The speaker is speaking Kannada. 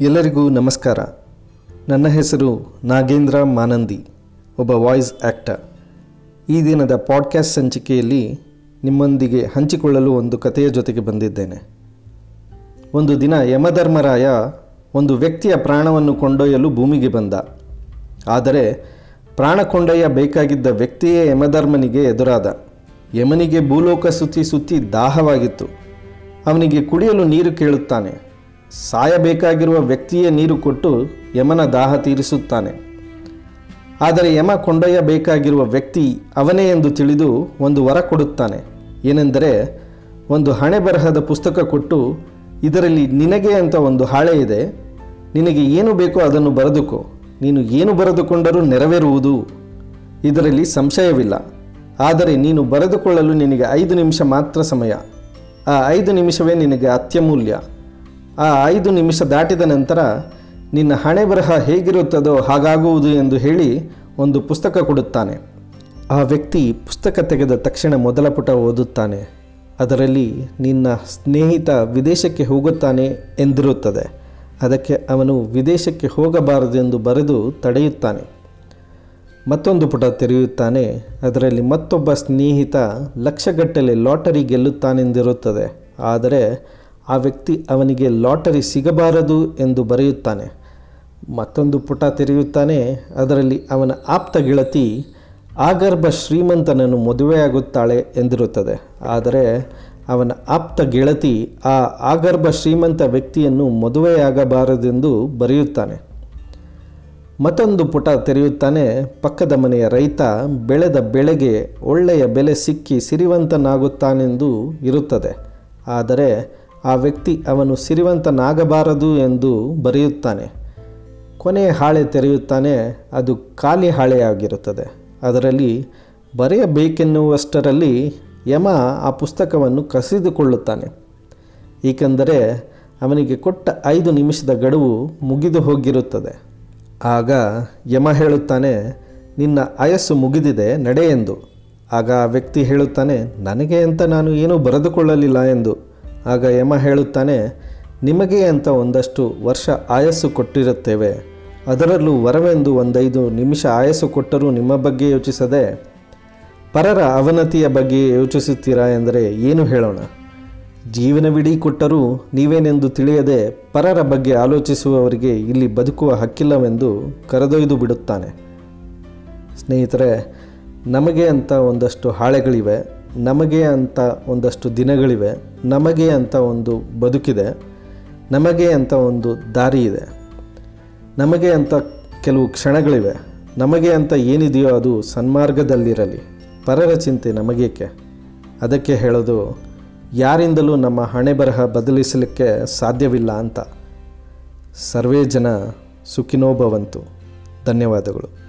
ಎಲ್ಲರಿಗೂ ನಮಸ್ಕಾರ. ನನ್ನ ಹೆಸರು ನಾಗೇಂದ್ರ ಮಾನಂದಿ, ಒಬ್ಬ ವಾಯ್ಸ್ ಆ್ಯಕ್ಟರ್ ಈ ದಿನದ ಪಾಡ್ಕ್ಯಾಸ್ಟ್ ಸಂಚಿಕೆಯಲ್ಲಿ ನಿಮ್ಮೊಂದಿಗೆ ಹಂಚಿಕೊಳ್ಳಲು ಒಂದು ಕಥೆಯ ಜೊತೆಗೆ ಬಂದಿದ್ದೇನೆ. ಒಂದು ದಿನ ಯಮಧರ್ಮರಾಯ ಒಂದು ವ್ಯಕ್ತಿಯ ಪ್ರಾಣವನ್ನು ಕೊಂಡೊಯ್ಯಲು ಭೂಮಿಗೆ ಬಂದ. ಆದರೆ ಪ್ರಾಣ ಕೊಂಡೊಯ್ಯಬೇಕಾಗಿದ್ದ ವ್ಯಕ್ತಿಯೇ ಯಮಧರ್ಮನಿಗೆ ಎದುರಾದ. ಯಮನಿಗೆ ಭೂಲೋಕ ಸುತ್ತಿ ಸುತ್ತಿ ದಾಹವಾಗಿತ್ತು. ಅವನಿಗೆ ಕುಡಿಯಲು ನೀರು ಕೇಳುತ್ತಾನೆ. ಸಾಯಬೇಕಾಗಿರುವ ವ್ಯಕ್ತಿಯೇ ನೀರು ಕೊಟ್ಟು ಯಮನ ದಾಹ ತೀರಿಸುತ್ತಾನೆ. ಆದರೆ ಯಮ ಕೊಂಡೊಯ್ಯಬೇಕಾಗಿರುವ ವ್ಯಕ್ತಿ ಅವನೇ ಎಂದು ತಿಳಿದು ಒಂದು ವರ ಕೊಡುತ್ತಾನೆ. ಏನೆಂದರೆ, ಒಂದು ಹಣೆ ಬರಹದ ಪುಸ್ತಕ ಕೊಟ್ಟು, ಇದರಲ್ಲಿ ನಿನಗೆ ಅಂತ ಒಂದು ಹಾಳೆ ಇದೆ, ನಿನಗೆ ಏನು ಬೇಕೋ ಅದನ್ನು ಬರೆದುಕೋ, ನೀನು ಏನು ಬರೆದುಕೊಂಡರೂ ನೆರವೇರುವುದು. ಇದರಲ್ಲಿ ಸಂಶಯವಿಲ್ಲ. ಆದರೆ ನೀನು ಬರೆದುಕೊಳ್ಳಲು ನಿನಗೆ ಐದು ನಿಮಿಷ ಮಾತ್ರ ಸಮಯ. ಆ ಐದು ನಿಮಿಷವೇ ನಿನಗೆ ಅತ್ಯಮೂಲ್ಯ. ಆ ಐದು ನಿಮಿಷ ದಾಟಿದ ನಂತರ, ನಿನ್ನ ಹಣೆ ಬರಹ ಹೇಗಿರುತ್ತದೋ ಹಾಗಾಗುವುದು ಎಂದು ಹೇಳಿ ಒಂದು ಪುಸ್ತಕ ಕೊಡುತ್ತಾನೆ. ಆ ವ್ಯಕ್ತಿ ಪುಸ್ತಕ ತೆಗೆದ ತಕ್ಷಣ ಮೊದಲ ಪುಟ ಓದುತ್ತಾನೆ. ಅದರಲ್ಲಿ ನಿನ್ನ ಸ್ನೇಹಿತ ವಿದೇಶಕ್ಕೆ ಹೋಗುತ್ತಾನೆ ಎಂದಿರುತ್ತದೆ. ಅದಕ್ಕೆ ಅವನು ವಿದೇಶಕ್ಕೆ ಹೋಗಬಾರದೆಂದು ಬರೆದು ತಡೆಯುತ್ತಾನೆ. ಮತ್ತೊಂದು ಪುಟ ತೆರೆಯುತ್ತಾನೆ. ಅದರಲ್ಲಿ ಮತ್ತೊಬ್ಬ ಸ್ನೇಹಿತ ಲಕ್ಷಗಟ್ಟಲೆ ಲಾಟರಿ ಗೆಲ್ಲುತ್ತಾನೆಂದಿರುತ್ತದೆ. ಆದರೆ ಆ ವ್ಯಕ್ತಿ ಅವನಿಗೆ ಲಾಟರಿ ಸಿಗಬಾರದು ಎಂದು ಬರೆಯುತ್ತಾನೆ. ಮತ್ತೊಂದು ಪುಟ ತೆರೆಯುತ್ತಾನೆ. ಅದರಲ್ಲಿ ಅವನ ಆಪ್ತ ಗೆಳತಿ ಆಗರ್ಭ ಶ್ರೀಮಂತನನ್ನು ಮದುವೆಯಾಗುತ್ತಾಳೆ ಎಂದಿರುತ್ತದೆ. ಆದರೆ ಅವನ ಆಪ್ತ ಗೆಳತಿ ಆ ಆಗರ್ಭ ಶ್ರೀಮಂತ ವ್ಯಕ್ತಿಯನ್ನು ಮದುವೆಯಾಗಬಾರದೆಂದು ಬರೆಯುತ್ತಾನೆ. ಮತ್ತೊಂದು ಪುಟ ತೆರೆಯುತ್ತಾನೆ. ಪಕ್ಕದ ಮನೆಯ ರೈತ ಬೆಳೆದ ಬೆಳೆಗೆ ಒಳ್ಳೆಯ ಬೆಲೆ ಸಿಕ್ಕಿ ಸಿರಿವಂತನಾಗುತ್ತಾನೆಂದು ಇರುತ್ತದೆ. ಆದರೆ ಆ ವ್ಯಕ್ತಿ ಅವನು ಸಿರಿವಂತನಾಗಬಾರದು ಎಂದು ಬರೆಯುತ್ತಾನೆ. ಕೊನೆಯ ಹಾಳೆ ತೆರೆಯುತ್ತಾನೆ, ಅದು ಖಾಲಿ ಹಾಳೆಯಾಗಿರುತ್ತದೆ. ಅದರಲ್ಲಿ ಬರೆಯಬೇಕೆನ್ನುವಷ್ಟರಲ್ಲಿ ಯಮ ಆ ಪುಸ್ತಕವನ್ನು ಕಸಿದುಕೊಳ್ಳುತ್ತಾನೆ. ಏಕೆಂದರೆ ಅವನಿಗೆ ಕೊಟ್ಟ ಐದು ನಿಮಿಷದ ಗಡುವು ಮುಗಿದು ಹೋಗಿರುತ್ತದೆ. ಆಗ ಯಮ ಹೇಳುತ್ತಾನೆ, ನಿನ್ನ ಆಯಸ್ಸು ಮುಗಿದಿದೆ ನಡೆ ಎಂದು ಆಗ ಆ ವ್ಯಕ್ತಿ ಹೇಳುತ್ತಾನೆ, ನನಗೆ ಅಂತ ನಾನು ಏನೂ ಬರೆದುಕೊಳ್ಳಲಿಲ್ಲ ಎಂದು. ಆಗ ಯಮ ಹೇಳುತ್ತಾನೆ, ನಿಮಗೆ ಅಂತ ಒಂದಷ್ಟು ವರ್ಷ ಆಯಸ್ಸು ಕೊಟ್ಟಿರುತ್ತೇವೆ. ಅದರಲ್ಲೂ ವರವೆಂದು ಒಂದೈದು ನಿಮಿಷ ಆಯಸ್ಸು ಕೊಟ್ಟರೂ ನಿಮ್ಮ ಬಗ್ಗೆ ಯೋಚಿಸದೆ, ಪರರ ಅವನತಿಯ ಬಗ್ಗೆ ಯೋಚಿಸುತ್ತೀರಾ ಎಂದರೆ ಏನು ಹೇಳೋಣ? ಜೀವನವಿಡೀ ಕೊಟ್ಟರೂ ನೀವೇನೆಂದು ತಿಳಿಯದೆ ಪರರ ಬಗ್ಗೆ ಆಲೋಚಿಸುವವರಿಗೆ ಇಲ್ಲಿ ಬದುಕುವ ಹಕ್ಕಿಲ್ಲವೆಂದು ಕರೆದೊಯ್ದು ಬಿಡುತ್ತಾನೆ. ಸ್ನೇಹಿತರೆ, ನಮಗೆ ಅಂತ ಒಂದಷ್ಟು ಹಾಳೆಗಳಿವೆ. ನಮಗೆ ಅಂತ ಒಂದಷ್ಟು ದಿನಗಳಿವೆ, ನಮಗೆ ಅಂತ ಒಂದು ಬದುಕಿದೆ, ನಮಗೆ ಅಂತ ಒಂದು ದಾರಿ ಇದೆ ನಮಗೆ ಅಂತ ಕೆಲವು ಕ್ಷಣಗಳಿವೆ, ನಮಗೆ ಅಂತ ಏನಿದೆಯೋ ಅದು ಸನ್ಮಾರ್ಗದಲ್ಲಿರಲಿ. ಪರರ ಚಿಂತೆ ನಮಗೇಕೆ? ಅದಕ್ಕೆ ಹೇಳೋದು, ಯಾರಿಂದಲೂ ನಮ್ಮ ಹಣೆ ಬರಹ ಬದಲಿಸಲಿಕ್ಕೆ ಸಾಧ್ಯವಿಲ್ಲ ಅಂತ. ಸರ್ವೇ ಜನ ಸುಖಿನೋಭವಂತು ಧನ್ಯವಾದಗಳು.